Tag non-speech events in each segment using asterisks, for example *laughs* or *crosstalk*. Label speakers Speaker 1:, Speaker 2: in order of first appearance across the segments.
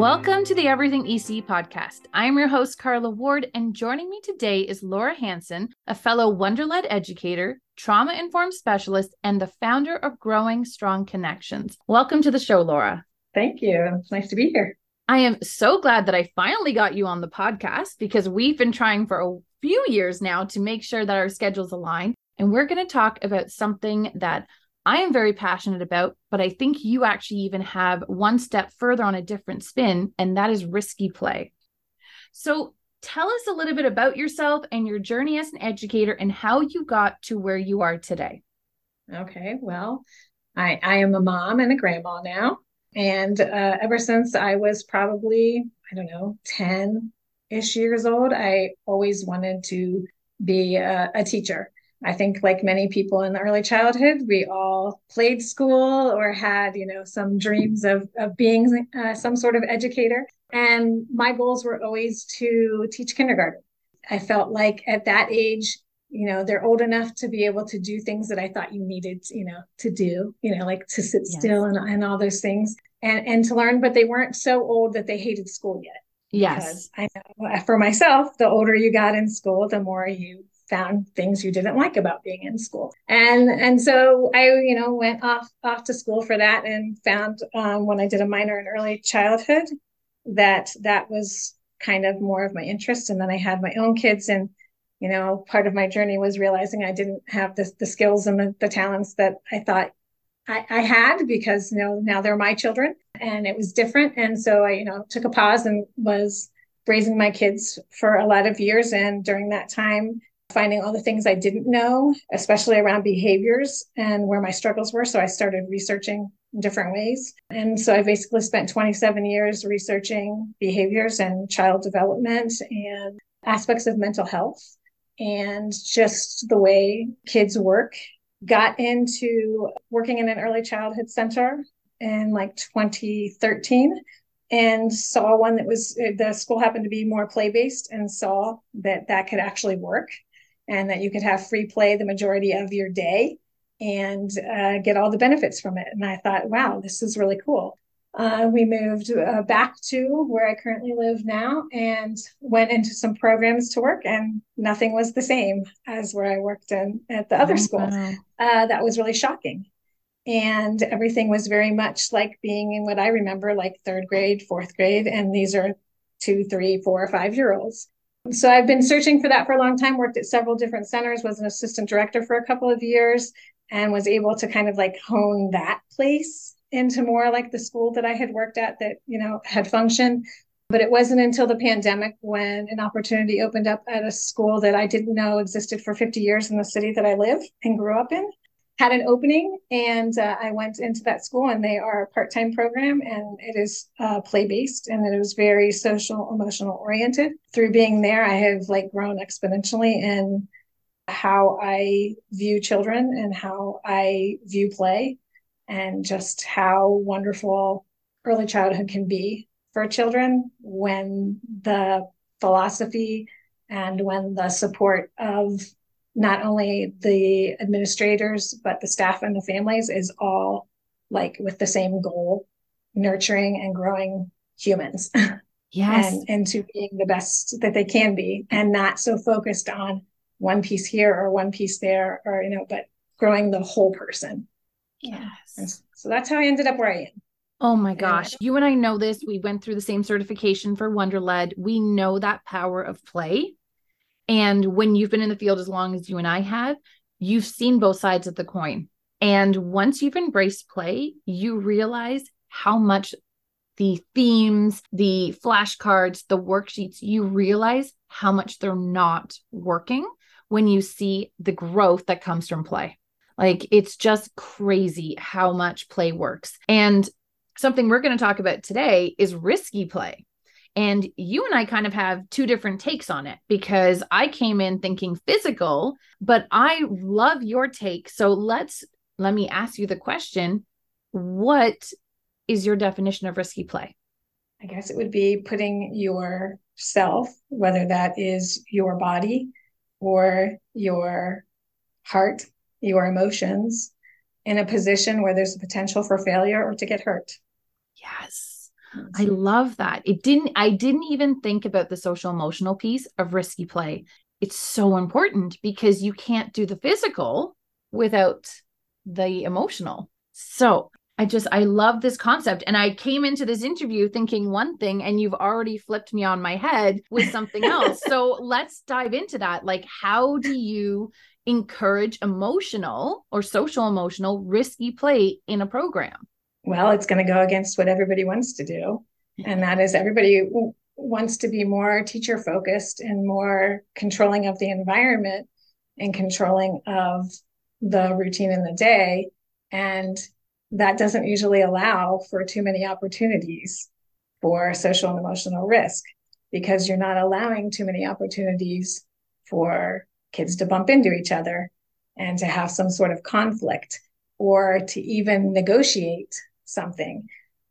Speaker 1: Welcome to the Everything ECE podcast. I'm your host, Carla Ward, and joining me today is Laura Hansen, a fellow Wonderled educator, trauma informed specialist, and the founder of Growing Strong Connections. Welcome to the show, Laura.
Speaker 2: Thank you. It's nice to be here.
Speaker 1: I am so glad that I finally got you on the podcast because we've been trying for a few years now to make sure that our schedules align. And we're going to talk about something that I am very passionate about, but I think you actually even have one step further on a different spin, and that is risky play. So tell us a little bit about yourself and your journey as an educator and how you got to where you are today.
Speaker 2: Okay, well, I, I am a mom and a grandma now. And uh, ever since I was probably, I don't know, 10 ish years old, I always wanted to be a, a teacher. I think, like many people in the early childhood, we all played school or had, you know, some dreams of, of being uh, some sort of educator. And my goals were always to teach kindergarten. I felt like at that age, you know, they're old enough to be able to do things that I thought you needed, you know, to do, you know, like to sit yes. still and, and all those things and, and to learn, but they weren't so old that they hated school yet.
Speaker 1: Yes.
Speaker 2: Because I know for myself, the older you got in school, the more you found things you didn't like about being in school. And and so i you know went off off to school for that and found um, when i did a minor in early childhood that that was kind of more of my interest. And then i had my own kids and you know part of my journey was realizing i didn't have the, the skills and the, the talents that i thought I, I had because you know now they're my children and it was different. And so i you know took a pause and was raising my kids for a lot of years. And during that time finding all the things I didn't know, especially around behaviors and where my struggles were. So I started researching in different ways. And so I basically spent 27 years researching behaviors and child development and aspects of mental health and just the way kids work. Got into working in an early childhood center in like 2013 and saw one that was the school happened to be more play based and saw that that could actually work and that you could have free play the majority of your day and uh, get all the benefits from it. And I thought, wow, this is really cool. Uh, we moved uh, back to where I currently live now and went into some programs to work, and nothing was the same as where I worked in at the other oh, school. Wow. Uh, that was really shocking. And everything was very much like being in what I remember, like third grade, fourth grade. And these are two, three, four, five year olds. So I've been searching for that for a long time, worked at several different centers, was an assistant director for a couple of years, and was able to kind of like hone that place into more like the school that I had worked at that, you know, had functioned. But it wasn't until the pandemic when an opportunity opened up at a school that I didn't know existed for 50 years in the city that I live and grew up in had an opening and uh, I went into that school and they are a part-time program and it is uh, play-based and it was very social emotional oriented. Through being there I have like grown exponentially in how I view children and how I view play and just how wonderful early childhood can be for children when the philosophy and when the support of not only the administrators but the staff and the families is all like with the same goal nurturing and growing humans
Speaker 1: yes
Speaker 2: and into being the best that they can be and not so focused on one piece here or one piece there or you know but growing the whole person
Speaker 1: yes
Speaker 2: and so that's how i ended up where i am
Speaker 1: Oh my gosh. You and I know this. We went through the same certification for Wonderled. We know that power of play. And when you've been in the field as long as you and I have, you've seen both sides of the coin. And once you've embraced play, you realize how much the themes, the flashcards, the worksheets, you realize how much they're not working when you see the growth that comes from play. Like it's just crazy how much play works. And something we're going to talk about today is risky play. And you and I kind of have two different takes on it because I came in thinking physical, but I love your take. So let's let me ask you the question What is your definition of risky play?
Speaker 2: I guess it would be putting yourself, whether that is your body or your heart, your emotions, in a position where there's a potential for failure or to get hurt.
Speaker 1: Yes. I love that. It didn't, I didn't even think about the social emotional piece of risky play. It's so important because you can't do the physical without the emotional. So I just, I love this concept. And I came into this interview thinking one thing, and you've already flipped me on my head with something else. so *laughs* let's dive into that. Like, how do you encourage emotional or social emotional risky play in a program?
Speaker 2: Well, it's going to go against what everybody wants to do. And that is everybody wants to be more teacher focused and more controlling of the environment and controlling of the routine in the day. And that doesn't usually allow for too many opportunities for social and emotional risk because you're not allowing too many opportunities for kids to bump into each other and to have some sort of conflict or to even negotiate something.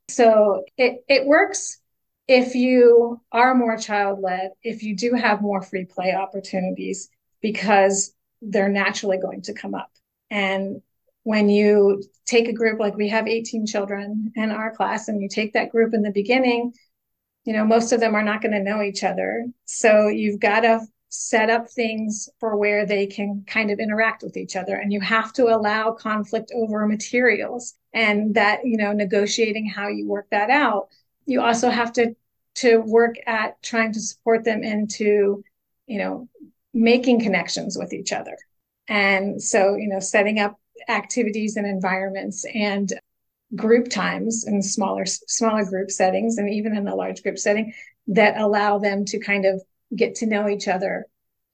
Speaker 2: So it, it works if you are more child led, if you do have more free play opportunities, because they're naturally going to come up. And when you take a group like we have 18 children in our class and you take that group in the beginning you know most of them are not going to know each other so you've got to set up things for where they can kind of interact with each other. And you have to allow conflict over materials and that you know negotiating how you work that out. You also have to to work at trying to support them into you know making connections with each other. And so you know setting up activities and environments and group times in smaller smaller group settings and even in a large group setting that allow them to kind of get to know each other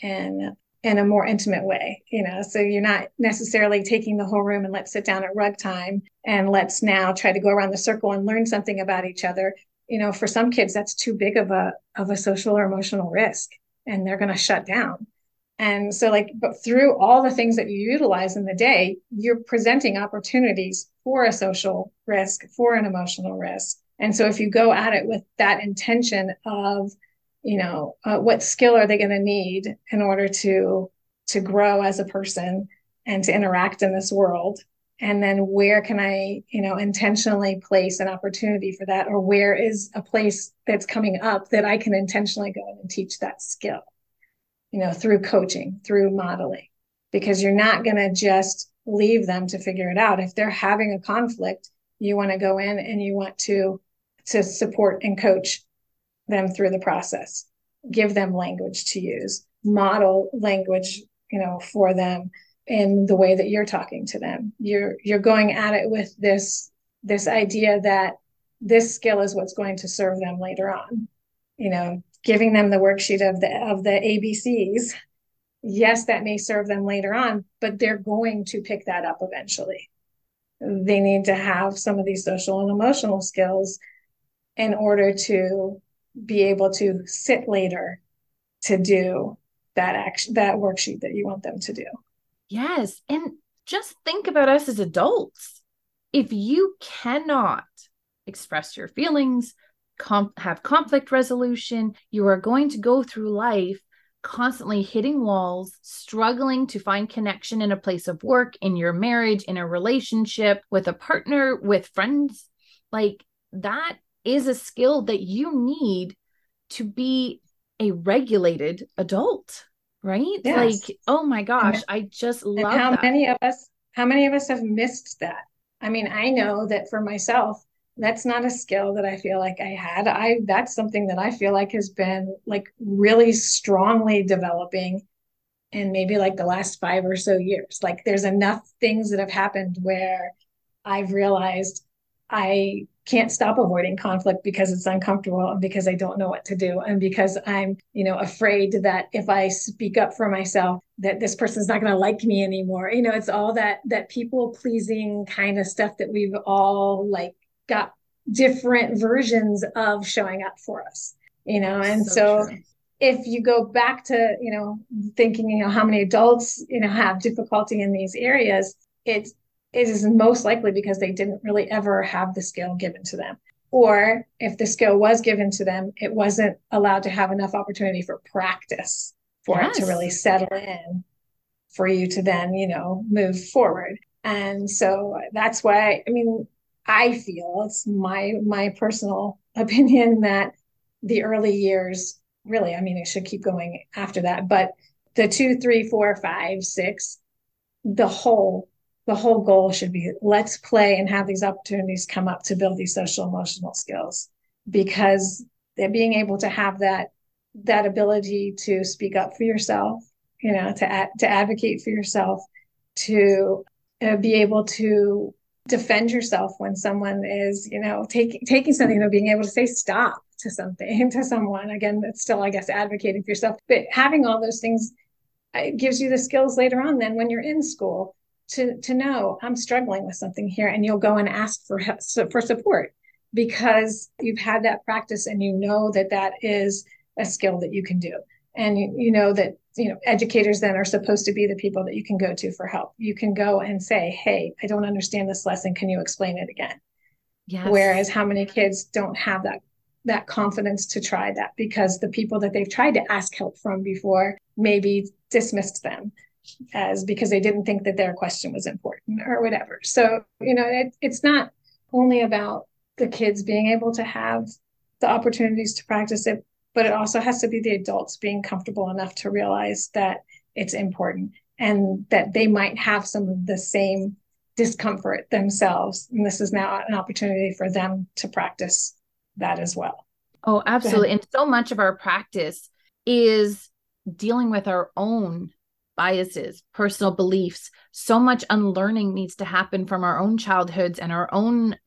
Speaker 2: in in a more intimate way you know? So you're not necessarily taking the whole room and let's sit down at rug time and let's now try to go around the circle and learn something about each other. You know for some kids that's too big of a of a social or emotional risk and they're going to shut down. And so, like, but through all the things that you utilize in the day, you're presenting opportunities for a social risk, for an emotional risk. And so, if you go at it with that intention of, you know, uh, what skill are they going to need in order to to grow as a person and to interact in this world, and then where can I, you know, intentionally place an opportunity for that, or where is a place that's coming up that I can intentionally go and teach that skill you know, through coaching, through modeling, because you're not going to just leave them to figure it out. If they're having a conflict, you want to go in and you want to to support and coach them through the process. Give them language to use, model language, you know, for them in the way that you're talking to them. You're you're going at it with this this idea that this skill is what's going to serve them later on. You know, giving them the worksheet of the of the ABCs, yes, that may serve them later on, but they're going to pick that up eventually. They need to have some of these social and emotional skills in order to be able to sit later to do that action that worksheet that you want them to do.
Speaker 1: Yes, and just think about us as adults. If you cannot express your feelings, have conflict resolution. You are going to go through life constantly hitting walls, struggling to find connection in a place of work, in your marriage, in a relationship, with a partner, with friends. Like that is a skill that you need to be a regulated adult, right? Yes. Like, oh my gosh, I just love
Speaker 2: how
Speaker 1: that.
Speaker 2: many of us how many of us have missed that? I mean, I know that for myself, that's not a skill that I feel like I had. I that's something that I feel like has been like really strongly developing in maybe like the last five or so years. Like there's enough things that have happened where I've realized I can't stop avoiding conflict because it's uncomfortable and because I don't know what to do and because I'm, you know, afraid that if I speak up for myself that this person's not going to like me anymore. You know, it's all that that people pleasing kind of stuff that we've all like got different versions of showing up for us you know and so, so if you go back to you know thinking you know how many adults you know have difficulty in these areas it's it is most likely because they didn't really ever have the skill given to them. Or if the skill was given to them it wasn't allowed to have enough opportunity for practice for yes. it to really settle in for you to then you know move forward. And so that's why i mean I feel it's my my personal *laughs* opinion that the early years really, I mean, it should keep going after that, but the two, three, four, five, six, the whole the whole goal should be let's play and have these opportunities come up to build these social emotional skills. Because they're being able to have that that ability to speak up for yourself you know to to advocate for yourself to uh, be able to defend yourself when someone is you know taking taking something know being able to say stop to something *laughs* to someone. Again it's still i guess advocating for yourself. But having all those things it gives you the skills later on then when you're in school to to know I'm struggling with something here, and you'll go and ask for for support because you've had that practice and you know that that is a skill that you can do, and you, you know that you know educators then are supposed to be the people that you can go to for help. You can go and say, "Hey, I don't understand this lesson. Can you explain it again?" Yes. Whereas how many kids don't have that that confidence to try that because the people that they've tried to ask help from before maybe dismissed them as because they didn't think that their question was important or whatever. So, you know, it, it's not only about the kids being able to have the opportunities to practice it, but it also has to be the adults being comfortable enough to realize that it's important and that they might have some of the same discomfort themselves. And this is now an opportunity for them to practice that as well.
Speaker 1: Oh, absolutely. And so much of our practice is dealing with our own biases, personal beliefs. So much unlearning needs to happen from our own childhoods and our own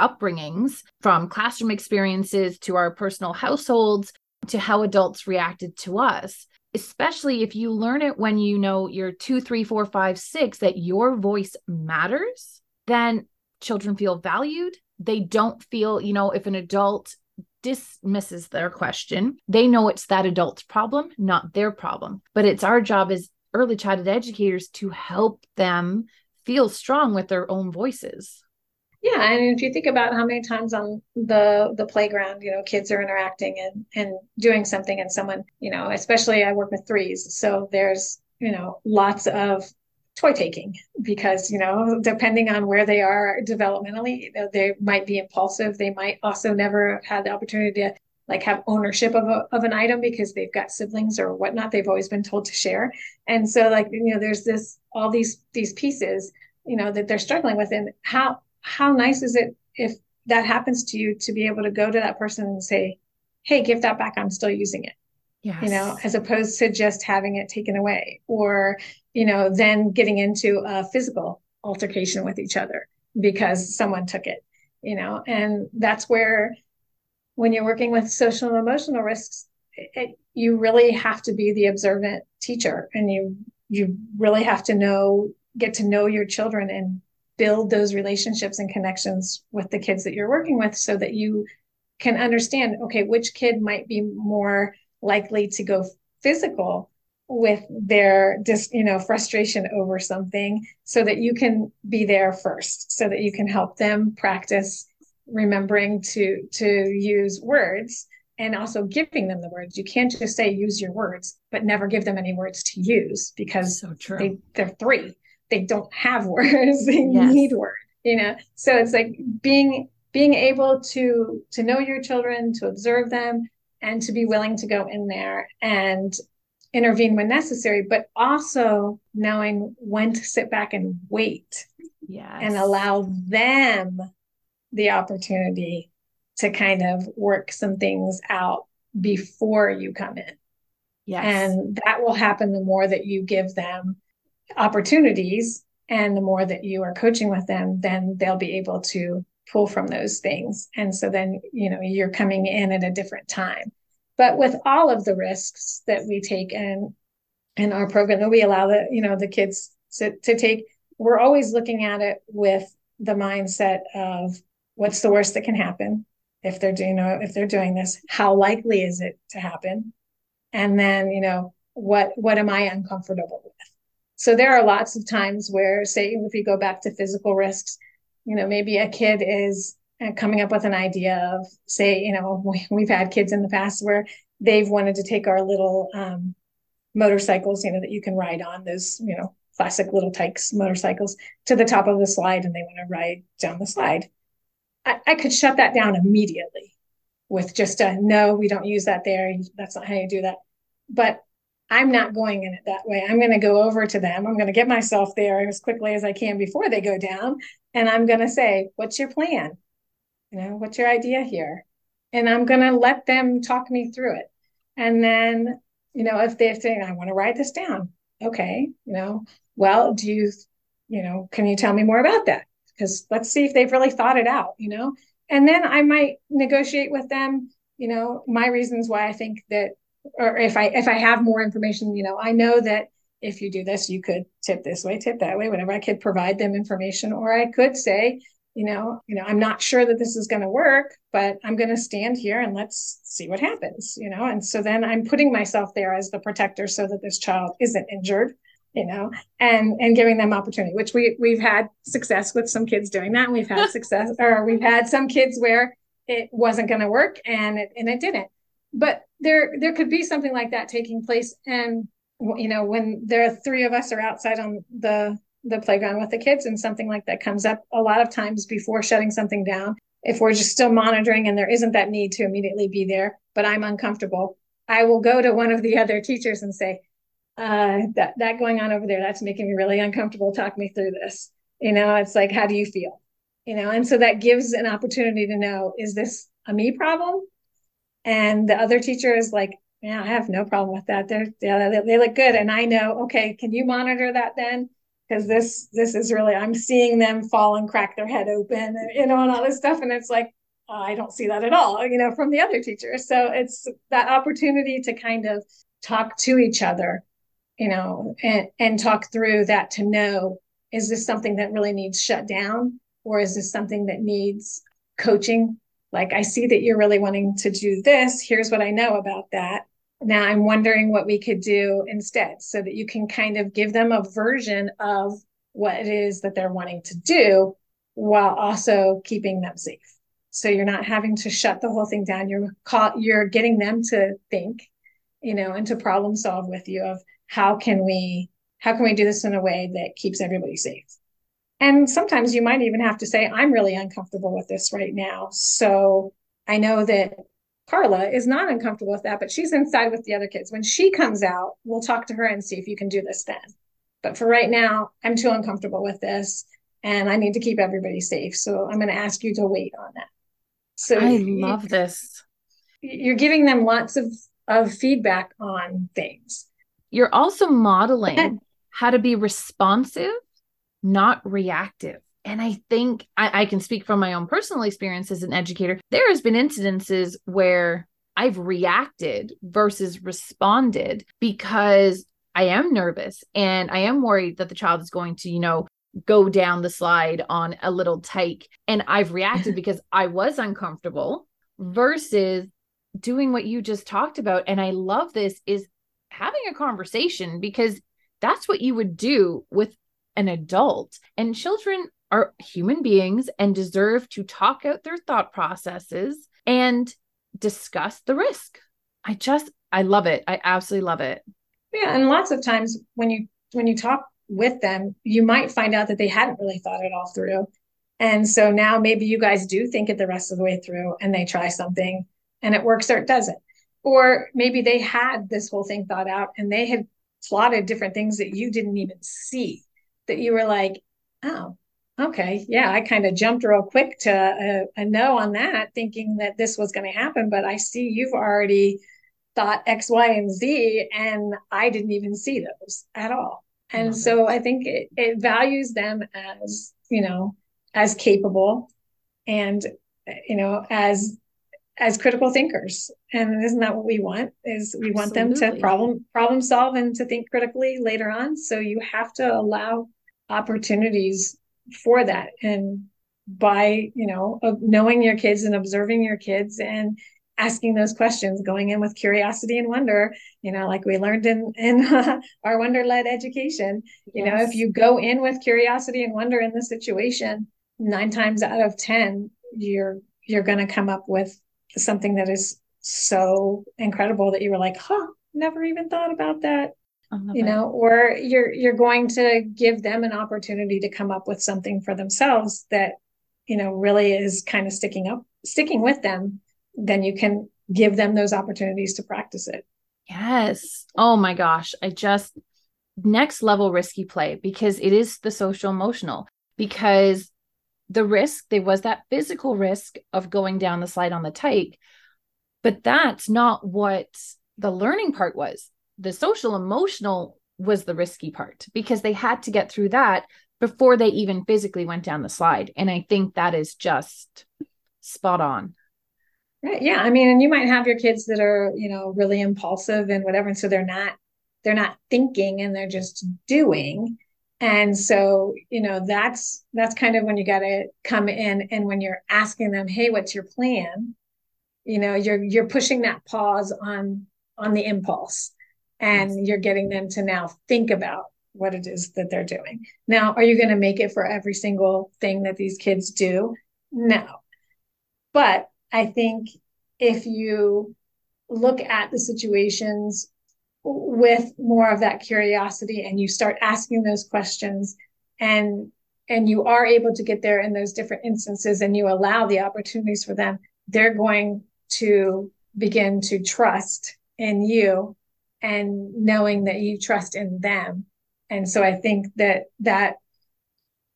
Speaker 1: upbringings, from classroom experiences to our personal households to how adults reacted to us. Especially if you learn it when you know you're two, three, four, five, six, that your voice matters, then children feel valued. They don't feel, you know, if an adult dismisses their question, they know it's that adult's problem, not their problem. But it's our job as early childhood educators to help them feel strong with their own voices.
Speaker 2: Yeah and if you think about how many times on the the playground you know kids are interacting and and doing something and someone you know especially i work with threes so there's you know lots of toy taking because you know depending on where they are developmentally they might be impulsive. They might also never have had the opportunity to like have ownership of, a, of an item because they've got siblings or whatnot they've always been told to share. And so like you know there's this all these these pieces you know that they're struggling with. And how how nice is it if that happens to you to be able to go to that person and say hey give that back. I'm still using it. Yes. you know as opposed to just having it taken away or you know then getting into a physical altercation with each other because someone took it you know? And that's where when you're working with social and emotional risks, it, you really have to be the observant teacher and you you really have to know get to know your children and build those relationships and connections with the kids that you're working with so that you can understand okay which kid might be more likely to go physical with their just you know frustration over something so that you can be there first so that you can help them practice remembering to to use words and also giving them the words. You can't just say use your words, but never give them any words to use because so. They, they're three. They don't have *laughs* words. they yes. need words. You know, so it's like being being able to to know your children, to observe them, and to be willing to go in there and intervene when necessary, but also knowing when to sit back and wait. Yes. And allow them the opportunity to kind of work some things out before you come in. Yes. And that will happen the more that you give them opportunities and the more that you are coaching with them, then they'll be able to pull from those things. And so then, you know, you're coming in at a different time. But with all of the risks that we take in in our program that we allow the, you know, the kids to, to take, we're always looking at it with the mindset of what's the worst that can happen if they're doing if they're doing this? How likely is it to happen? And then you know what what am i uncomfortable with? So there are lots of times where say if we go back to physical risks you know maybe a kid is uh, coming up with an idea of say you know *laughs* we've had kids in the past where they've wanted to take our little um, motorcycles you know that you can ride on those you know classic Little Tikes motorcycles to the top of the slide and they want to ride down the slide I, I could shut that down immediately with just a no, we don't use that there. That's not how you do that. But I'm not going in it that way. I'm going to go over to them. I'm going to get myself there as quickly as I can before they go down. And I'm going to say, What's your plan? You know, what's your idea here? And I'm going to let them talk me through it. And then, you know, if they're saying, I want to write this down, okay, you know, well, do you, you know, can you tell me more about that? Because let's see if they've really thought it out, you know? And then I might negotiate with them, you know, my reasons why I think that, or if I if I have more information, you know, I know that if you do this, you could tip this way, tip that way, whatever. I could provide them information, or I could say, you know, you know, I'm not sure that this is going to work, but I'm going to stand here and let's see what happens, you know. And so then I'm putting myself there as the protector so that this child isn't injured you know, and and giving them opportunity, which we we've had success with some kids doing that. And we've had *laughs* success, or we've had some kids where it wasn't going to work and it and it didn't. But there there could be something like that taking place, and you know, when there are three of us are outside on the the playground with the kids, and something like that comes up a lot of times before shutting something down. If we're just still monitoring and there isn't that need to immediately be there, but I'm uncomfortable, I will go to one of the other teachers and say, uh, that that going on over there that's making me really uncomfortable. Talk me through this. You know it's like how do you feel? You know and so that gives an opportunity to know is this a me problem? And the other teacher is like yeah i have no problem with that. They're yeah they, they look good. And i know okay can you monitor that then? Because this this is really i'm seeing them fall and crack their head open and you know and all this stuff. And it's like oh, i don't see that at all you know from the other teacher. So it's that opportunity to kind of talk to each other you know, and, and talk through that to know is this something that really needs shut down or is this something that needs coaching? Like, I see that you're really wanting to do this. Here's what I know about that. Now I'm wondering what we could do instead so that you can kind of give them a version of what it is that they're wanting to do while also keeping them safe. So you're not having to shut the whole thing down. You're call, you're getting them to think, you know, and to problem solve with you of how can we how can we do this in a way that keeps everybody safe? And sometimes you might even have to say i'm really uncomfortable with this right now. So i know that carla is not uncomfortable with that but she's inside with the other kids. When she comes out we'll talk to her and see if you can do this then. But for right now i'm too uncomfortable with this and i need to keep everybody safe. So i'm going to ask you to wait on that.
Speaker 1: So i love this.
Speaker 2: You're giving them lots of of feedback on things
Speaker 1: you're also modeling how to be responsive, not reactive. And I think I, I, can speak from my own personal experience as an educator. There has been incidences where I've reacted versus responded because I am nervous and I am worried that the child is going to, you know, go down the slide on a little tyke. And I've reacted *laughs* because I was uncomfortable versus doing what you just talked about. And I love this is having a conversation because that's what you would do with an adult. And children are human beings and deserve to talk out their thought processes and discuss the risk. I just, I love it. I absolutely love it.
Speaker 2: Yeah. And lots of times when you, when you talk with them, you might find out that they hadn't really thought it all through. And so now maybe you guys do think it the rest of the way through and they try something and it works or it doesn't. Or maybe they had this whole thing thought out and they had plotted different things that you didn't even see, that you were like, oh, okay, yeah, I kind of jumped real quick to a, a no on that, thinking that this was going to happen. But I see you've already thought X, Y, and Z, and I didn't even see those at all. And so I think it, it values them as, you know, as capable and, you know, as as critical thinkers. And isn't that what we want? Is we want them to problem problem solve and to think critically later on. So you have to allow opportunities for that. And by you know knowing your kids and observing your kids and asking those questions going in with curiosity and wonder you know like we learned in in uh, *laughs* our wonder led education you yes. know if you go in with curiosity and wonder in the situation nine times out of ten you're you're going to come up with something that is so incredible that you were like, huh, never even thought about that. You know, or you're you're going to give them an opportunity to come up with something for themselves that, you know, really is kind of sticking up, sticking with them then you can give them those opportunities to practice it.
Speaker 1: Yes. Oh my gosh. I just next level risky play because it is the social emotional because the risk there was that physical risk of going down the slide on the tyke but that's not what the learning part was the social emotional was the risky part because they had to get through that before they even physically went down the slide and i think that is just spot on
Speaker 2: Yeah. I mean, and you might have your kids that are, you know, really impulsive and whatever. And so they're not, they're not thinking and they're just doing. And so, you know, that's that's kind of when you got to come in and when you're asking them, "Hey, what's your plan?" You know, you're you're pushing that pause on on the impulse and you're getting them to now think about what it is that they're doing. Now, are you going to make it for every single thing that these kids do? No. But I think if you look at the situations with more of that curiosity and you start asking those questions and and you are able to get there in those different instances and you allow the opportunities for them they're going to begin to trust in you and knowing that you trust in them. And so i think that that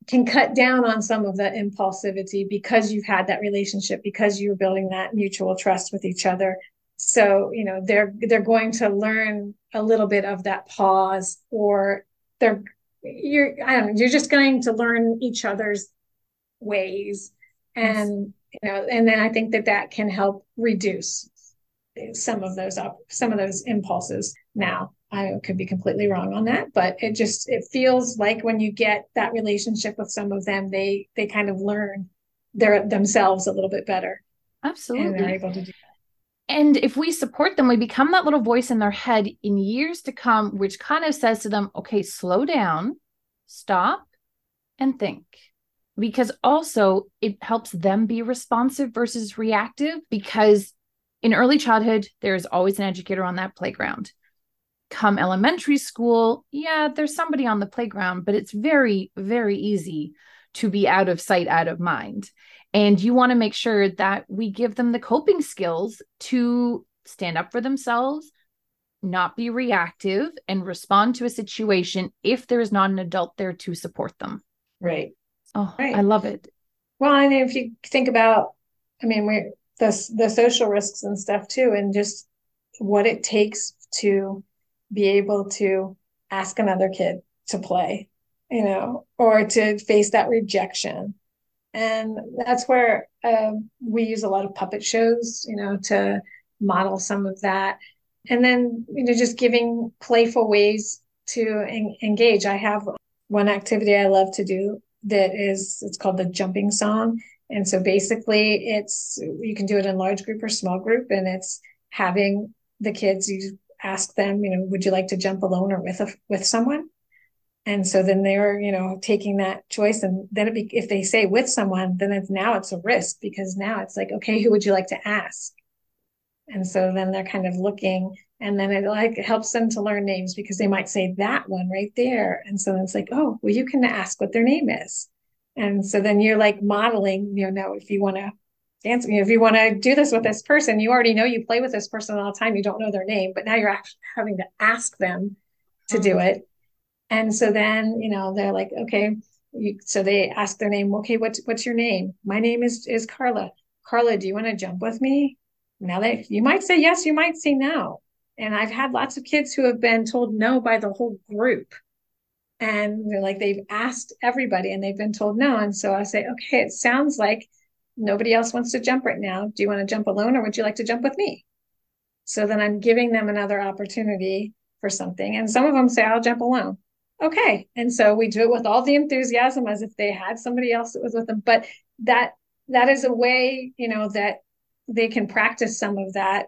Speaker 2: can cut down on some of the impulsivity because you've had that relationship because you're building that mutual trust with each other so you know they're they're going to learn a little bit of that pause or they're you're i don't know you're just going to learn each other's ways and yes. you know and then i think that that can help reduce some of those up some of those impulses now I could be completely wrong on that, but it just it feels like when you get that relationship with some of them, they they kind of learn their themselves a little bit better.
Speaker 1: Absolutely. And they're able to do that. And if we support them, we become that little voice in their head in years to come, which kind of says to them, okay, slow down, stop, and think. Because also it helps them be responsive versus reactive. Because in early childhood, there's always an educator on that playground come elementary school, yeah, there's somebody on the playground, but it's very, very easy to be out of sight, out of mind. And you want to make sure that we give them the coping skills to stand up for themselves, not be reactive, and respond to a situation if there is not an adult there to support them.
Speaker 2: Right.
Speaker 1: Oh, right. I love it.
Speaker 2: Well, I mean, if you think about, I mean, we the the social risks and stuff too, and just what it takes to be able to ask another kid to play, you know, or to face that rejection. And that's where um, we use a lot of puppet shows, you know, to model some of that. And then, you know, just giving playful ways to en- engage. I have one activity I love to do that is, it's called the jumping song. And so basically, it's you can do it in large group or small group, and it's having the kids you ask them, you know, would you like to jump alone or with a, with someone? And so then they're, you know, taking that choice. And then be, if they say with someone, then it's now it's a risk because now it's like, okay, who would you like to ask? And so then they're kind of looking and then it like helps them to learn names because they might say that one right there. And so then it's like, oh, well, you can ask what their name is. And so then you're like modeling, you know, if you want to dance. if you want to do this with this person, you already know you play with this person all the time. You don't know their name, but now you're actually having to ask them to do mm-hmm. it. And so then, you know, they're like, okay. You, so they ask their name. Okay, what's what's your name? My name is is Carla. Carla, do you want to jump with me? Now that you might say yes, you might say no. And I've had lots of kids who have been told no by the whole group. And they're like, they've asked everybody and they've been told no. And so I say, okay, it sounds like nobody else wants to jump right now. Do you want to jump alone or would you like to jump with me? So then I'm giving them another opportunity for something. And some of them say, I'll jump alone. Okay. And so we do it with all the enthusiasm as if they had somebody else that was with them. But that that is a way, you know, that they can practice some of that.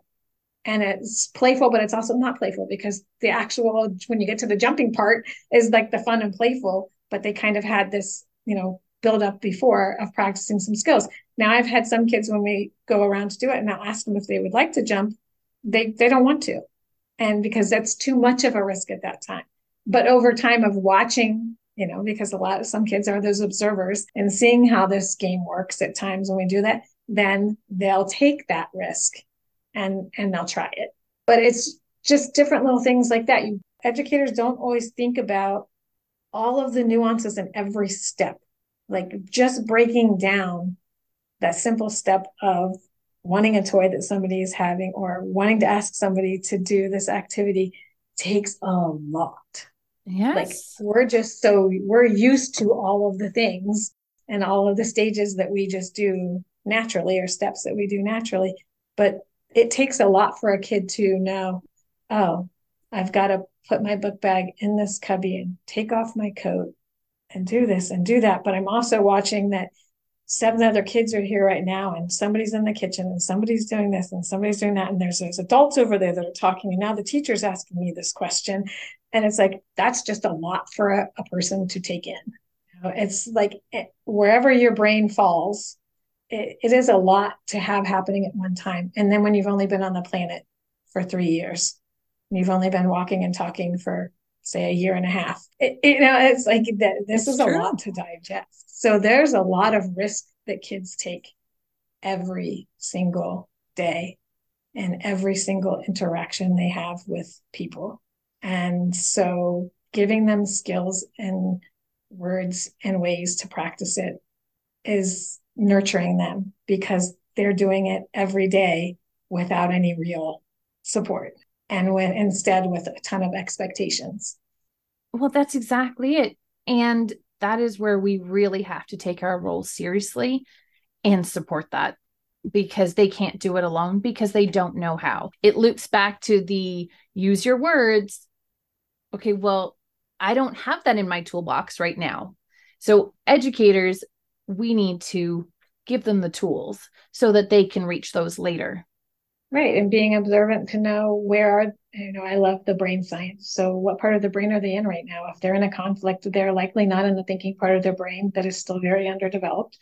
Speaker 2: And it's playful, but it's also not playful because the actual when you get to the jumping part is like the fun and playful, but they kind of had this, you know, build up before of practicing some skills. Now I've had some kids when we go around to do it and I'll ask them if they would like to jump, they they don't want to. And because that's too much of a risk at that time. But over time of watching, you know, because a lot of some kids are those observers and seeing how this game works at times when we do that, then they'll take that risk and and they'll try it. But it's just different little things like that. You educators don't always think about all of the nuances in every step. Like just breaking down that simple step of wanting a toy that somebody is having or wanting to ask somebody to do this activity takes a lot.
Speaker 1: Yes.
Speaker 2: Like we're just so we're used to all of the things and all of the stages that we just do naturally or steps that we do naturally. But it takes a lot for a kid to know, oh, I've got to put my book bag in this cubby and take off my coat and do this and do that. But I'm also watching that seven other kids are here right now and somebody's in the kitchen and somebody's doing this and somebody's doing that and there's those adults over there that are talking and now the teacher's asking me this question and it's like that's just a lot for a, a person to take in. You know, it's like it, eh, wherever your brain falls it, it is a lot to have happening at one time. And then when you've only been on the planet for three years and you've only been walking and talking for say a year and a half it, you know it's like that this is true. a lot to digest so there's a lot of risk that kids take every single day and every single interaction they have with people. And so giving them skills and words and ways to practice it is nurturing them because they're doing it every day without any real support and when instead with a ton of expectations.
Speaker 1: Well, that's exactly it. And that is where we really have to take our role seriously and support that because they can't do it alone because they don't know how. It loops back to the use your words. Okay, well, I don't have that in my toolbox right now. So, educators, we need to give them the tools so that they can reach those later.
Speaker 2: Right. And being observant to know where are, you know, I love the brain science. So, what part of the brain are they in right now? If they're in a conflict, they're likely not in the thinking part of their brain that is still very underdeveloped.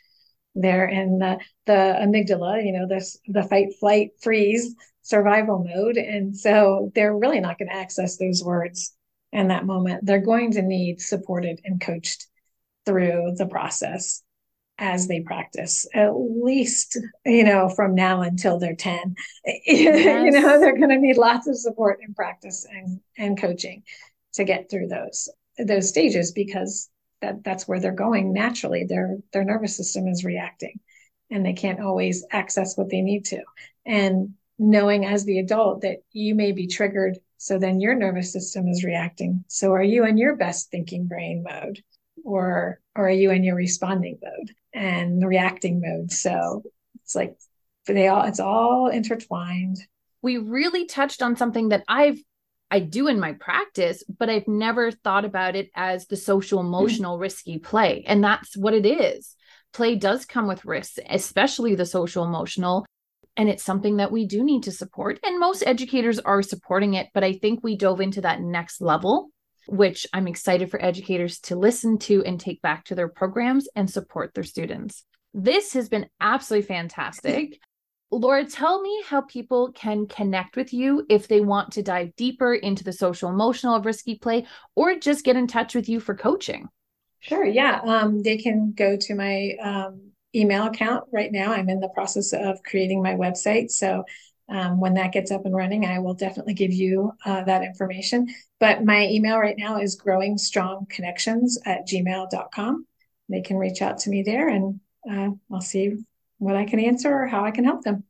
Speaker 2: They're in the, the amygdala, you know, this the fight, flight, freeze survival mode. And so they're really not going to access those words in that moment. They're going to need supported and coached through the process as they practice at least you know from now until they're 10 *laughs* yes. you know they're going to need lots of support and practice and and coaching to get through those those stages because that that's where they're going naturally. Their their nervous system is reacting and they can't always access what they need to. And knowing as the adult that you may be triggered so then your nervous system is reacting. So are you in your best thinking brain mode or or are you in your responding mode and reacting mode. So it's like they all it's all intertwined.
Speaker 1: We really touched on something that I've I do in my practice, but I've never thought about it as the social emotional mm-hmm. risky play. And that's what it is. Play does come with risks, especially the social emotional. And it's something that we do need to support. And most educators are supporting it. But I think we dove into that next level which I'm excited for educators to listen to and take back to their programs and support their students. This has been absolutely fantastic. *laughs* Laura, tell me how people can connect with you if they want to dive deeper into the social emotional of risky play or just get in touch with you for coaching.
Speaker 2: Sure. Yeah. Um, they can go to my um, email account right now. I'm in the process of creating my website. So um, when that gets up and running, I will definitely give you uh, that information. But my email right now is growing strong connections at gmail.com. They can reach out to me there and uh, I'll see what I can answer or how I can help them.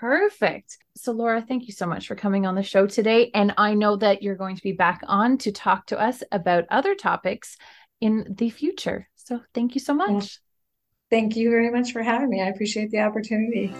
Speaker 1: Perfect. So, Laura, thank you so much for coming on the show today. And I know that you're going to be back on to talk to us about other topics in the future. So, thank you so much.
Speaker 2: Thank you very much for having me. I appreciate the opportunity.